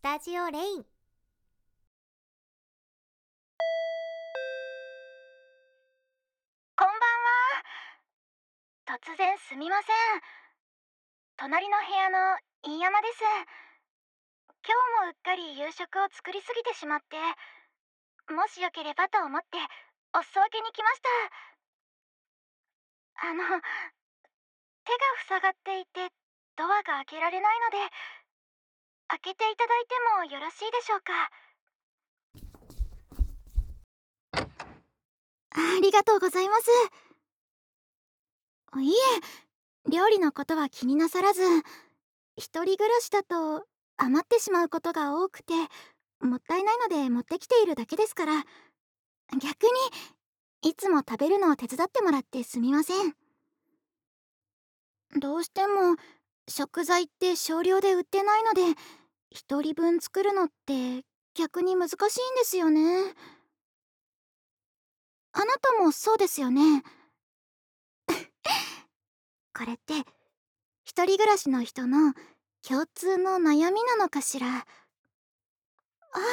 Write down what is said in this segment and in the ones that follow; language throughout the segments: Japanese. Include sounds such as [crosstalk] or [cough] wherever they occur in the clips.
スタジオレイン。こんばんは。突然すみません。隣の部屋の飯山です。今日もうっかり夕食を作りすぎてしまってもしよければと思ってお裾分けに来ました。あの手が塞がっていてドアが開けられないので開けていただいてもよろしいでしょうか？ありがとうございます。いえ料理のことは気になさらず一人暮らしだと余ってしまうことが多くてもったいないので持ってきているだけですから。逆にいつも食べるのを手伝ってもらってすみません。どうしても食材って少量で売ってないので一人分作るのって逆に難しいんですよね。あなたもそうですよね。[laughs] これって一人暮らしの人の共通の悩みなのかしら？あら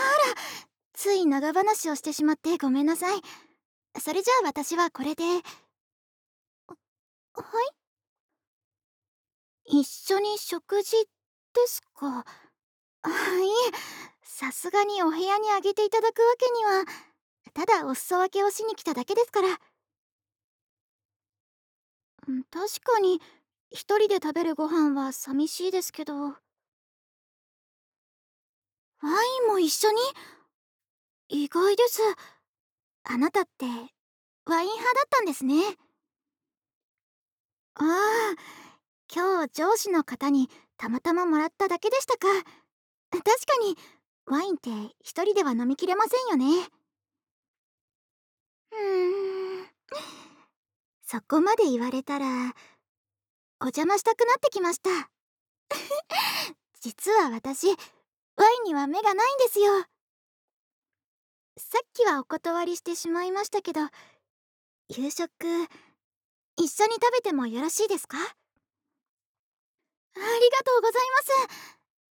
つい長話をしてしまってごめんなさい。それじゃあ私はこれで。はい？一緒に食事ですか？いえさすがにお部屋にあげていただくわけにはただお裾分けをしに来ただけですから。確かに一人で食べるご飯は寂しいですけど。ワインも一緒に？意外です。あなたってワイン派だったんですね。ああ今日上司の方にたまたまもらっただけでしたか。確かにワインって一人では飲みきれませんよね。うーんそこまで言われたらお邪魔したくなってきました。[laughs] 実は私ワインには目がないんですよ。さっきはお断りしてしまいましたけど夕食一緒に食べてもよろしいですか？ありがとうござい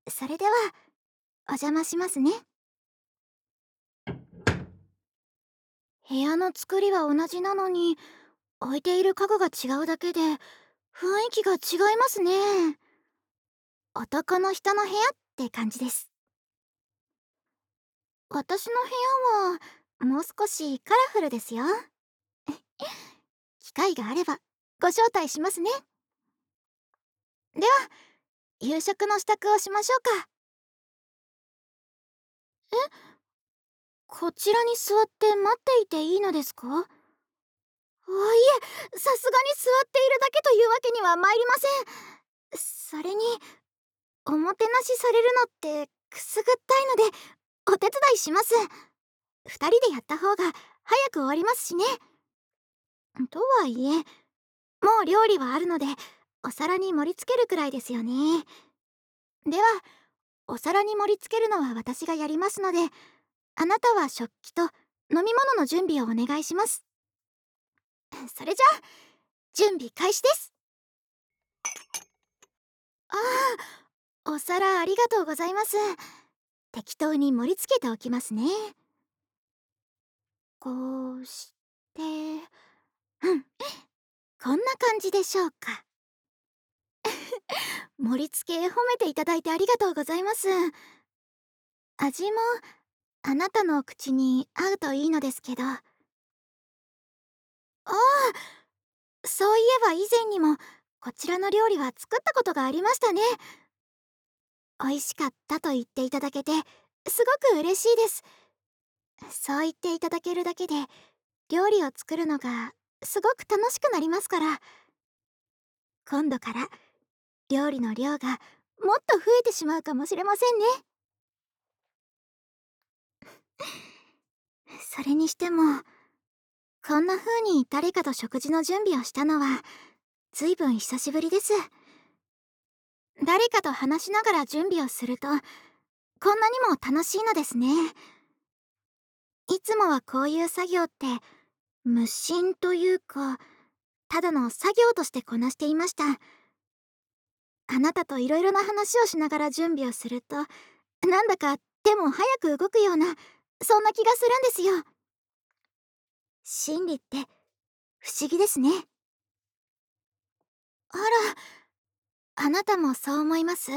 ます。それではお邪魔しますね。部屋の作りは同じなのに置いている家具が違うだけで雰囲気が違いますね。男の人の部屋って感じです。私の部屋はもう少しカラフルですよ。[laughs] 機会があればご招待しますね。では夕食の支度をしましょうか。え？こちらに座って待っていていいのですか？あいえさすがに座っているだけというわけには参りません。それにおもてなしされるのってくすぐったいのでお手伝いします。二人でやった方が早く終わりますしね。とはいえもう料理はあるのでお皿に盛り付けるくらいですよね。ではお皿に盛り付けるのは私がやりますのであなたは食器と飲み物の準備をお願いします。[laughs] それじゃあ準備開始です。ああお皿ありがとうございます。適当に盛り付けておきますね。こうしてうん。こんな感じでしょうか。[laughs] 盛り付け褒めていただいてありがとうございます。味もあなたの口に合うといいのですけど。ああそういえば以前にもこちらの料理は作ったことがありましたね。美味しかったと言っていただけてすごく嬉しいです。そう言っていただけるだけで料理を作るのがすごく楽しくなりますから。今度から料理の量がもっと増えてしまうかもしれませんね。[laughs] それにしてもこんな風に誰かと食事の準備をしたのはずいぶん久しぶりです。誰かと話しながら準備をするとこんなにも楽しいのですね。いつもはこういう作業って無心というかただの作業としてこなしていました。あなたといろいろな話をしながら準備をするとなんだか手も早く動くようなそんな気がするんですよ。心理って不思議ですね。あらあなたもそう思います？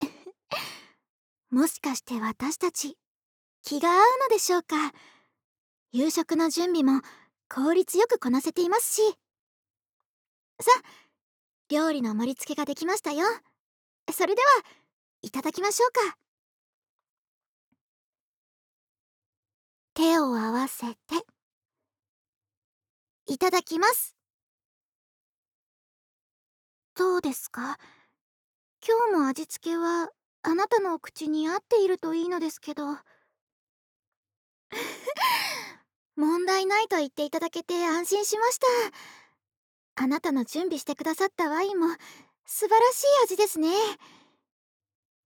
[laughs] もしかして私たち気が合うのでしょうか？夕食の準備も効率よくこなせていますし。さ料理の盛り付けができましたよ。それではいただきましょうか。手を合わせていただきます。どうですか？今日も味付けはあなたのお口に合っているといいのですけど。[laughs] 問題ないと言っていただけて安心しました。あなたの準備してくださったワインも素晴らしい味ですね。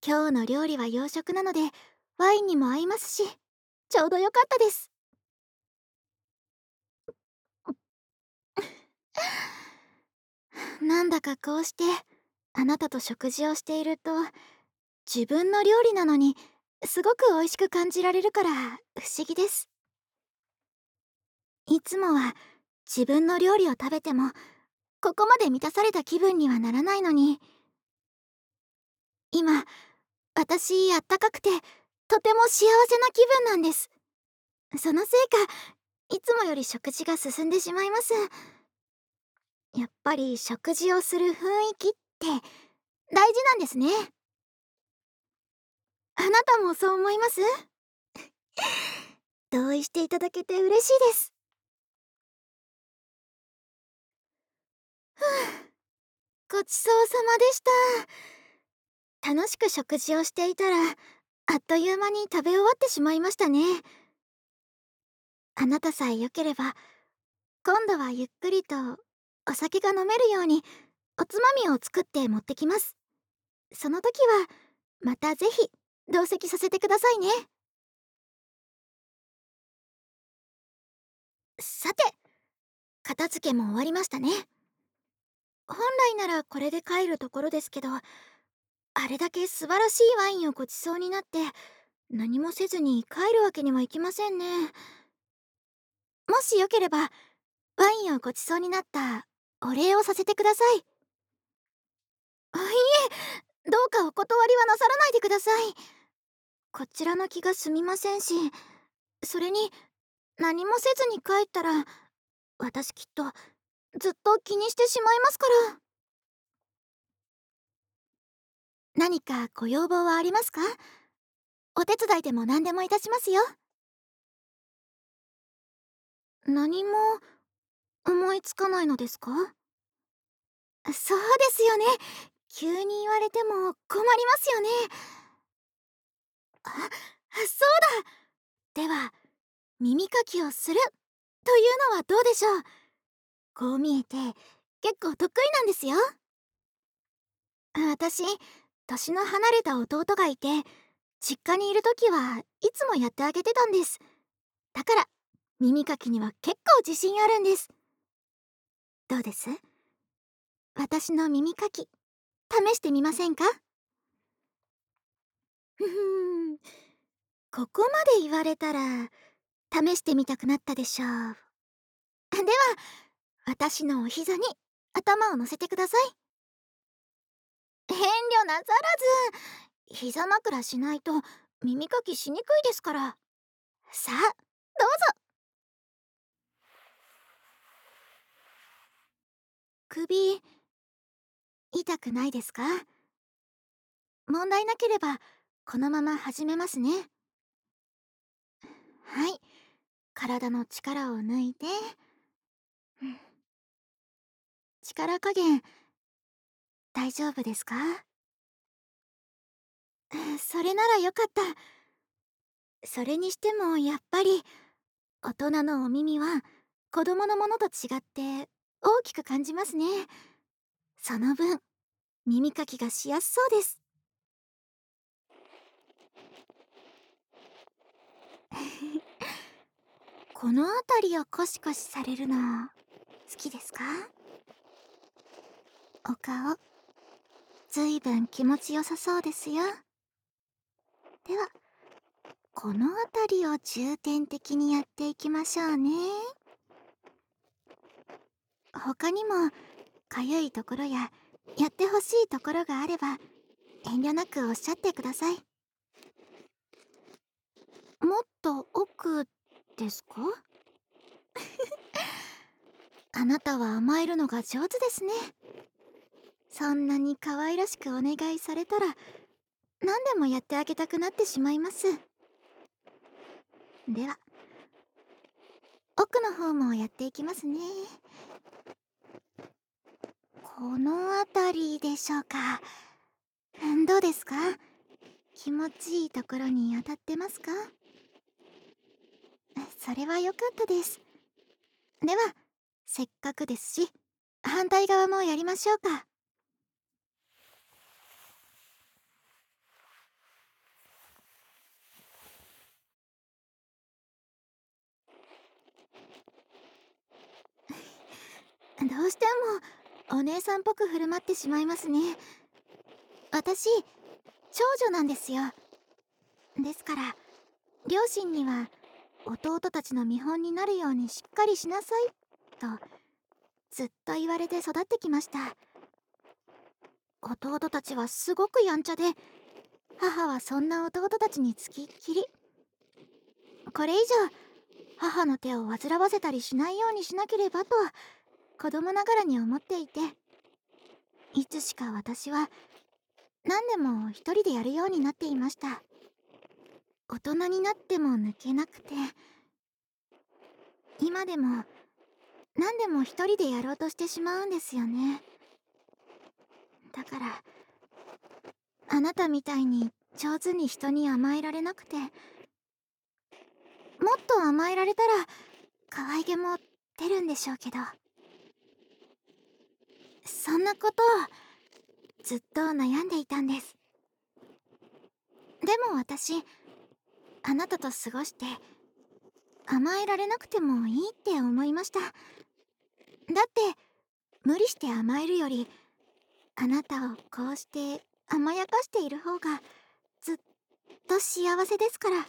今日の料理は洋食なのでワインにも合いますしちょうどよかったです。なんだかこうしてあなたと食事をしていると自分の料理なのにすごく美味しく感じられるから不思議です。いつもは自分の料理を食べてもここまで満たされた気分にはならないのに。今私あったかくてとても幸せな気分なんです。そのせいかいつもより食事が進んでしまいます。やっぱり食事をする雰囲気って大事なんですね。あなたもそう思います？[laughs] 同意していただけて嬉しいです。ごちそうさまでした。楽しく食事をしていたらあっという間に食べ終わってしまいましたね。あなたさえ良ければ今度はゆっくりとお酒が飲めるようにおつまみを作って持ってきます。その時はまたぜひ同席させてくださいね。さて片付けも終わりましたね。本来ならこれで帰るところですけどあれだけ素晴らしいワインをごちそうになって何もせずに帰るわけにはいきませんね。もしよければワインをごちそうになったお礼をさせてください。いえどうかお断りはなさらないでください。こちらの気が済みませんしそれに何もせずに帰ったら私きっとずっと気にしてしまいますから。何かご要望はありますか？お手伝いでも何でもいたしますよ。何も思いつかないのですか？そうですよね。急に言われても困りますよね。あそうだ。では耳かきをするというのはどうでしょう？こう見えて結構得意なんですよ。私年の離れた弟がいて実家にいる時はいつもやってあげてたんです。だから耳かきには結構自信あるんです。どうです？私の耳かき試してみませんか？ふふん。ここまで言われたら試してみたくなったでしょう。[laughs] では私のお膝に頭を乗せてください。遠慮なさらず。膝枕しないと耳かきしにくいですから。さあどうぞ。首痛くないですか？問題なければこのまま始めますね。はい。体の力を抜いて。力加減。大丈夫ですか？それならよかった。それにしてもやっぱり大人のお耳は子供のものと違って大きく感じますね。その分耳かきがしやすそうです。[laughs] この辺りをコシコシされるの好きですか？お顔。ずいぶん気持ちよさそうですよ。ではこの辺りを重点的にやっていきましょうね。他にもかゆいところややってほしいところがあれば遠慮なくおっしゃってください。もっと奥ですか？[laughs] あなたは甘えるのが上手ですね。そんなに可愛らしくお願いされたら何でもやってあげたくなってしまいます。では奥の方もやっていきますね。この辺りでしょうか。どうですか？気持ちいいところに当たってますか？それは良かったです。ではせっかくですし反対側もやりましょうか。どうしてもお姉さんっぽく振る舞ってしまいますね。私長女なんですよ。ですから両親には弟たちの見本になるようにしっかりしなさいとずっと言われて育ってきました。弟たちはすごくやんちゃで母はそんな弟たちにつきっきり。これ以上母の手を煩わせたりしないようにしなければと子供ながらに思っていていつしか私は何でも一人でやるようになっていました。大人になっても抜けなくて今でも何でも一人でやろうとしてしまうんですよね。だからあなたみたいに上手に人に甘えられなくてもっと甘えられたら可愛げも出るんでしょうけど。そんなことをずっと悩んでいたんです。でも私あなたと過ごして甘えられなくてもいいって思いました。だって無理して甘えるよりあなたをこうして甘やかしている方がずっと幸せですから。[laughs]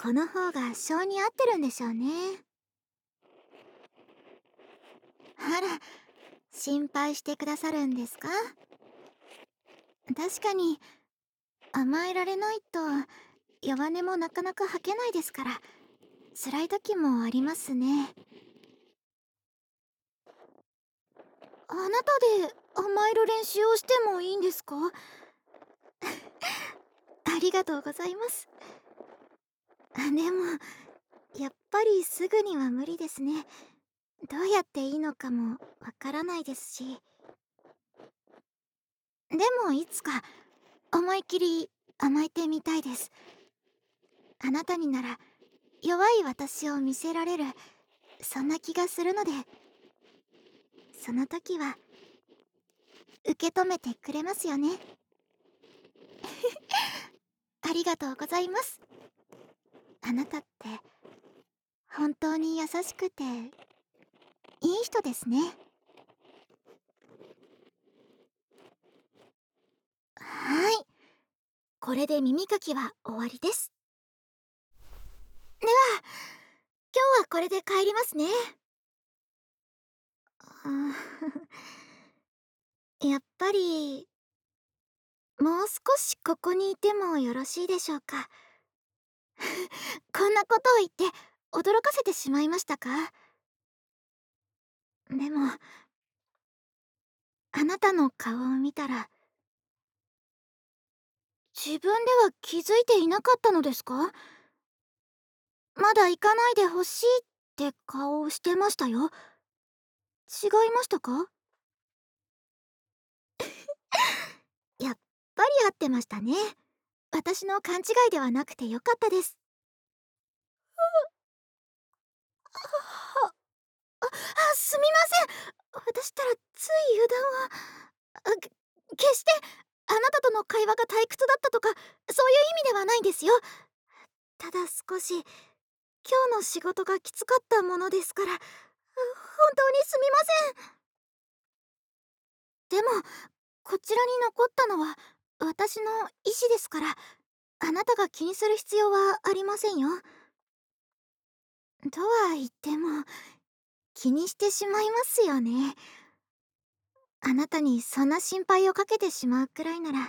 この方が性に合ってるんでしょうね。あら心配してくださるんですか？確かに甘えられないと弱音もなかなか吐けないですから辛い時もありますね。あなたで甘える練習をしてもいいんですか？[laughs] ありがとうございます。でもやっぱりすぐには無理ですね。どうやっていいのかもわからないですし。でもいつか思い切り甘えてみたいです。あなたになら弱い私を見せられるそんな気がするので。その時は受け止めてくれますよね。[laughs] ありがとうございます。あなたって本当に優しくていい人ですね。はい。これで耳かきは終わりです。では今日はこれで帰りますね。[laughs] やっぱりもう少しここにいてもよろしいでしょうか。[laughs] こんなことを言って驚かせてしまいましたか？でもあなたの顔を見たら自分では気づいていなかったのですか？まだ行かないでほしいって顔をしてましたよ。違いましたか？[laughs] やっぱり合ってましたね。私の勘違いではなくてよかったです。あ [laughs] すみません。私ったらつい油断は。決してあなたとの会話が退屈だったとかそういう意味ではないんですよ。ただ少し今日の仕事がきつかったものですから。本当にすみません。でもこちらに残ったのは私の意思ですからあなたが気にする必要はありませんよ。とは言っても気にしてしまいますよね。あなたにそんな心配をかけてしまうくらいなら今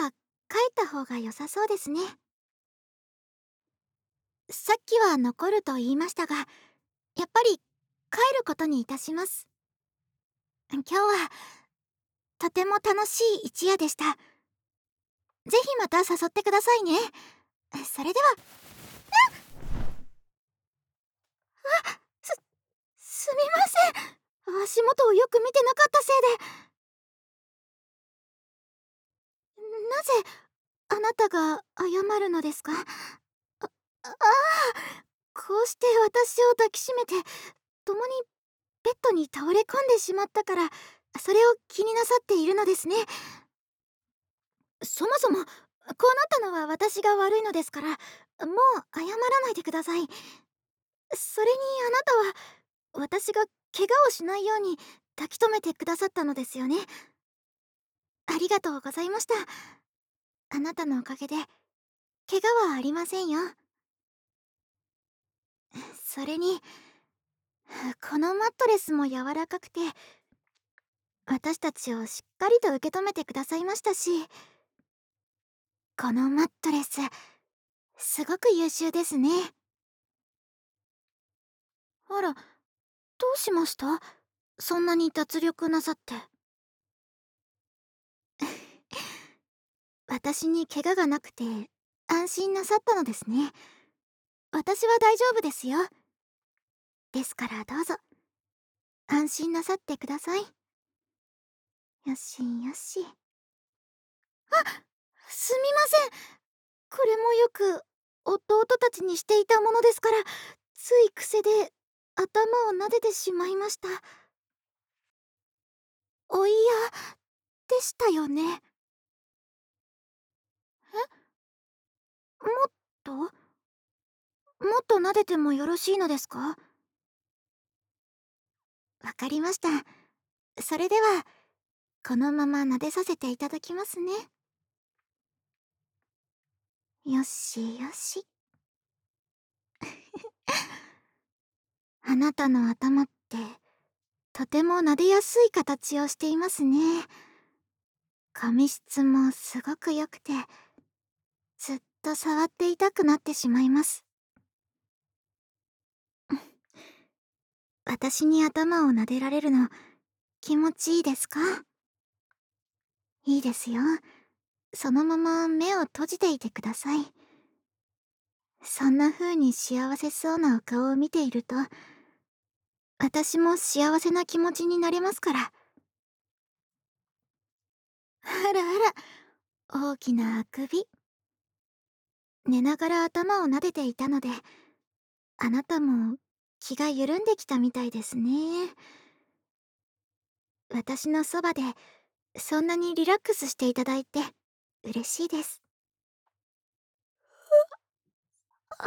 日は帰った方が良さそうですね。さっきは残ると言いましたがやっぱり帰ることにいたします。今日はとても楽しい一夜でした。ぜひまた誘ってくださいね。それでは。あすすみません。足元をよく見てなかったせいで。なぜあなたが謝るのですか？ああこうして私を抱きしめて共にベッドに倒れ込んでしまったからそれを気になさっているのですね。そもそもこうなったのは私が悪いのですからもう謝らないでください。それにあなたは私が怪我をしないように抱き留めてくださったのですよね。ありがとうございました。あなたのおかげで怪我はありませんよ。それにこのマットレスも柔らかくて私たちをしっかりと受け止めてくださいましたしこのマットレスすごく優秀ですね。あらどうしました？そんなに脱力なさって。[laughs] 私に怪我がなくて安心なさったのですね。私は大丈夫ですよ。ですからどうぞ。安心なさってください。よしよし。あすみません。これもよく弟たちにしていたものですからつい癖で頭を撫でてしまいました。お嫌でしたよね。え？もっと？もっと撫でてもよろしいのですか？わかりました。それではこのまま撫でさせていただきますね。よしよし。あなたの頭ってとても撫でやすい形をしていますね。髪質もすごく良くてずっと触っていたくなってしまいます。[laughs] 私に頭を撫でられるの気持ちいいですか？いいですよ。そのまま目を閉じていてください。そんな風に幸せそうなお顔を見ていると私も幸せな気持ちになれますから。あらあら大きなあくび。寝ながら頭を撫でていたのであなたも気が緩んできたみたいですね。私のそばでそんなにリラックスしていただいて嬉しいですあ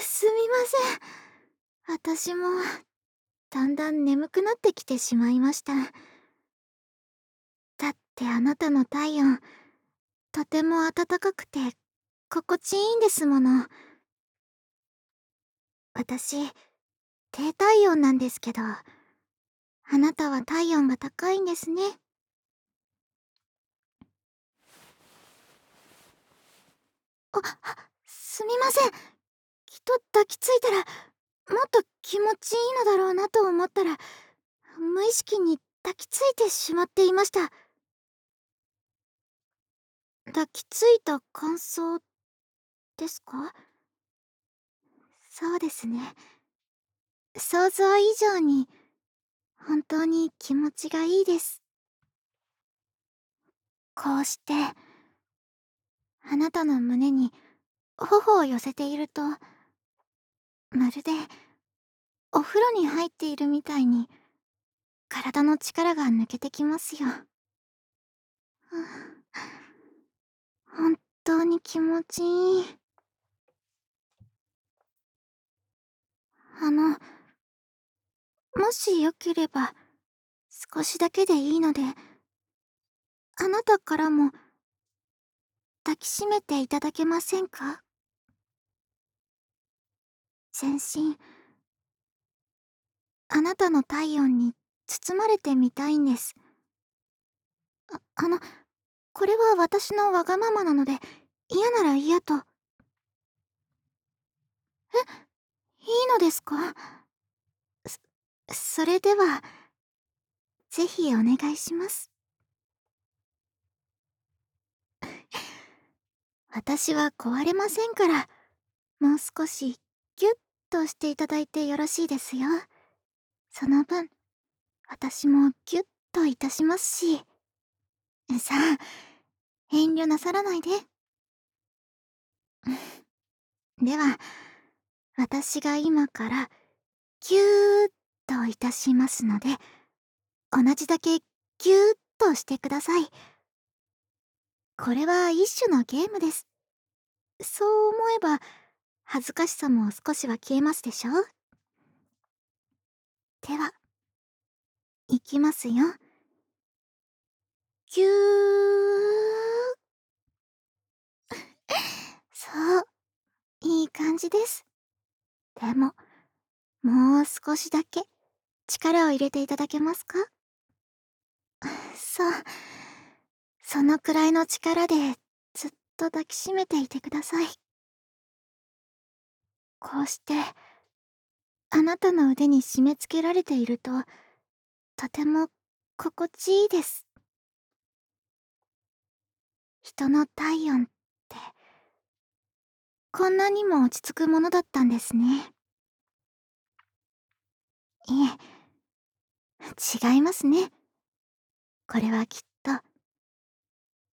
すみません私もだんだん眠くなってきてしまいました。だってあなたの体温とても暖かくて心地いいんですもの。私低体温なんですけどあなたは体温が高いんですね。あすみません。きっと抱きついたらもっと気持ちいいのだろうなと思ったら無意識に抱きついてしまっていました。抱きついた感想ですか？そうですね。想像以上に本当に気持ちがいいです。こうしてあなたの胸に頬を寄せているとまるでお風呂に入っているみたいに体の力が抜けてきますよ。本当に気持ちいい。あのもしよければ少しだけでいいのであなたからも抱きしめていただけませんか？全身あなたの体温に包まれてみたいんです。ああのこれは私のわがままなので嫌なら嫌と。えいいのですか？そそれではぜひお願いします。[laughs] 私は壊れませんからもう少しギュッとしていただいてよろしいですよ。その分私もギュッといたしますし。さあ遠慮なさらないで。[laughs] では私が今からギューッといたしますので同じだけギューッとしてください。これは一種のゲームです。そう思えば恥ずかしさも少しは消えますでしょ？ではいきますよ。ぎゅー。[laughs] そういい感じです。でももう少しだけ力を入れていただけますか？[laughs] そうそのくらいの力でずっと抱きしめていてください。こうしてあなたの腕に締め付けられているととても心地いいです。人の体温ってこんなにも落ち着くものだったんですね。いえ違いますね。これはきっと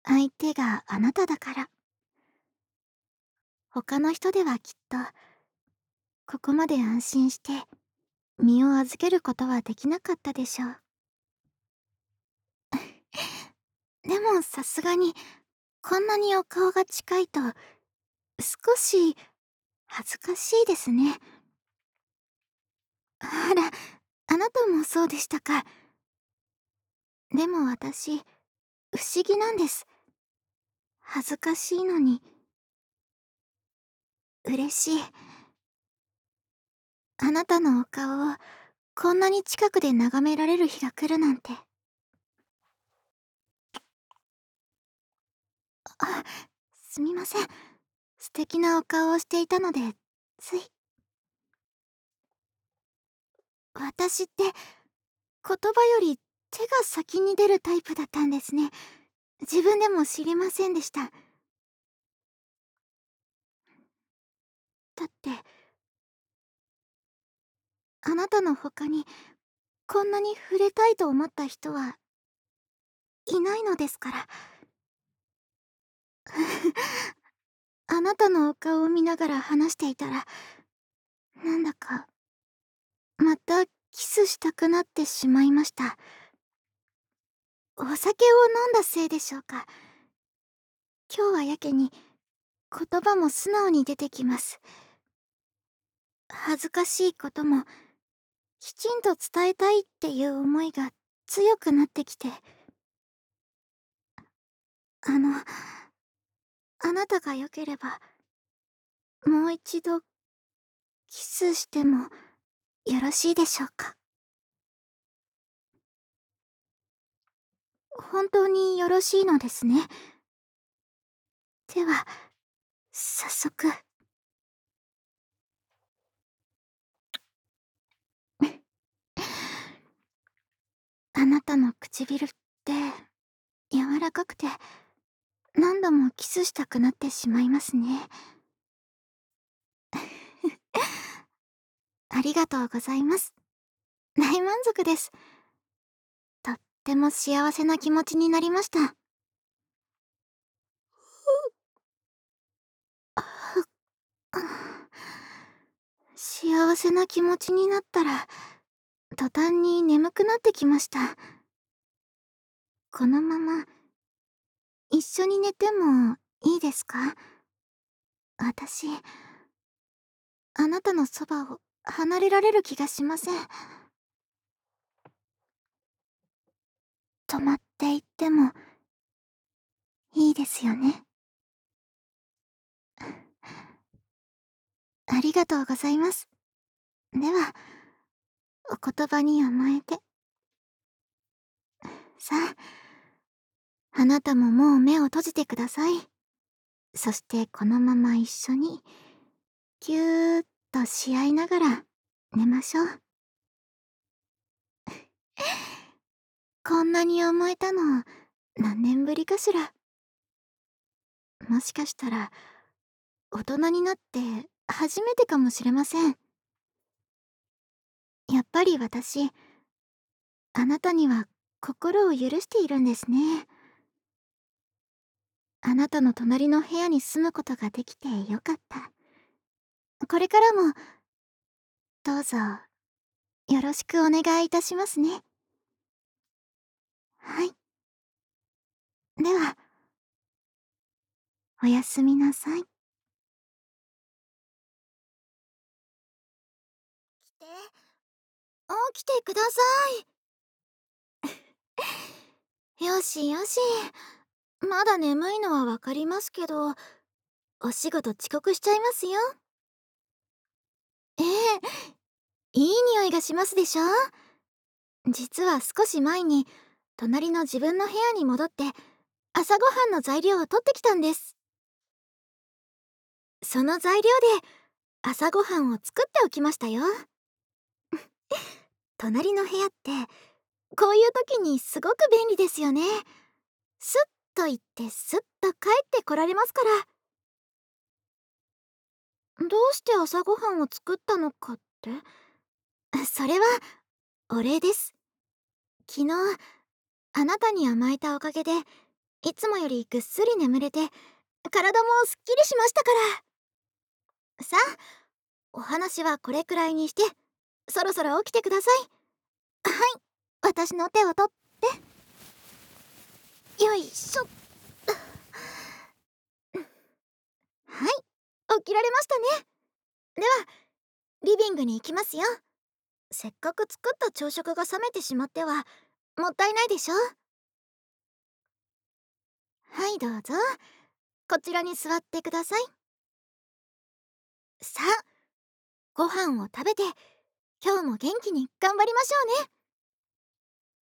相手があなただから。他の人ではきっとここまで安心して身を預けることはできなかったでしょう。[laughs] でもさすがにこんなにお顔が近いと少し恥ずかしいですね。あらあなたもそうでしたか。でも私不思議なんです。恥ずかしいのに。嬉しい。あなたのお顔をこんなに近くで眺められる日が来るなんて。あすみません。素敵なお顔をしていたのでつい。私って言葉より手が先に出るタイプだったんですね。自分でも知りませんでした。だってあなたの他にこんなに触れたいと思った人はいないのですから。[laughs] あなたのお顔を見ながら話していたらなんだかまたキスしたくなってしまいました。お酒を飲んだせいでしょうか。今日はやけに言葉も素直に出てきます。恥ずかしいこともきちんと伝えたいっていう思いが強くなってきて。あのあなたがよければもう一度キスしてもよろしいでしょうか？本当によろしいのですね。では早速。あなたの唇って柔らかくて何度もキスしたくなってしまいますね。[laughs] ありがとうございます。大満足です。とっても幸せな気持ちになりました。[laughs] 幸せな気持ちになったら途端に眠くなってきました。このまま一緒に寝てもいいですか？私あなたのそばを離れられる気がしません。止まっていってもいいですよね。ありがとうございます。では。お言葉に甘えて。さああなたももう目を閉じてください。そしてこのまま一緒にぎゅーっとし合いながら寝ましょう。こんなに甘えたの何年ぶりかしら。もしかしたら大人になって初めてかもしれません。っぱり私あなたには心を許しているんですね。あなたの隣の部屋に住むことができてよかった。これからもどうぞよろしくお願いいたしますね。はい。ではおやすみなさい。起きてください。[laughs] よしよし。まだ眠いのはわかりますけどお仕事遅刻しちゃいますよ。ええいい匂いがしますでしょ？実は少し前に隣の自分の部屋に戻って朝ごはんの材料を取ってきたんです。その材料で朝ごはんを作っておきましたよ。隣の部屋ってこういう時にすごく便利ですよね。スッと言ってスッと帰ってこられますから。どうして朝ごはんを作ったのかって？それはお礼です。昨日あなたに甘えたおかげでいつもよりぐっすり眠れて体もすっきりしましたから。さあお話はこれくらいにしてそろそろ起きてください。はい。私の手を取って。よいしょ。はい。起きられましたね。ではリビングに行きますよ。せっかく作った朝食が冷めてしまってはもったいないでしょ。はいどうぞ。こちらに座ってください。さあご飯を食べて今日も元気に頑張りましょうね。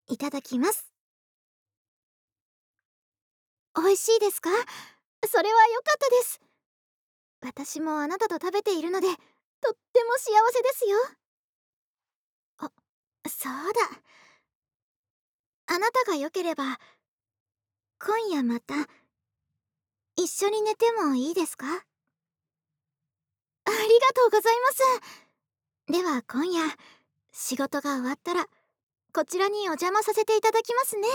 いただきます。美味しいですか？それは良かったです。私もあなたと食べているのでとっても幸せですよ。あそうだ。あなたが良ければ今夜また一緒に寝てもいいですか？ありがとうございます。では今夜仕事が終わったらこちらにお邪魔させていただきますね。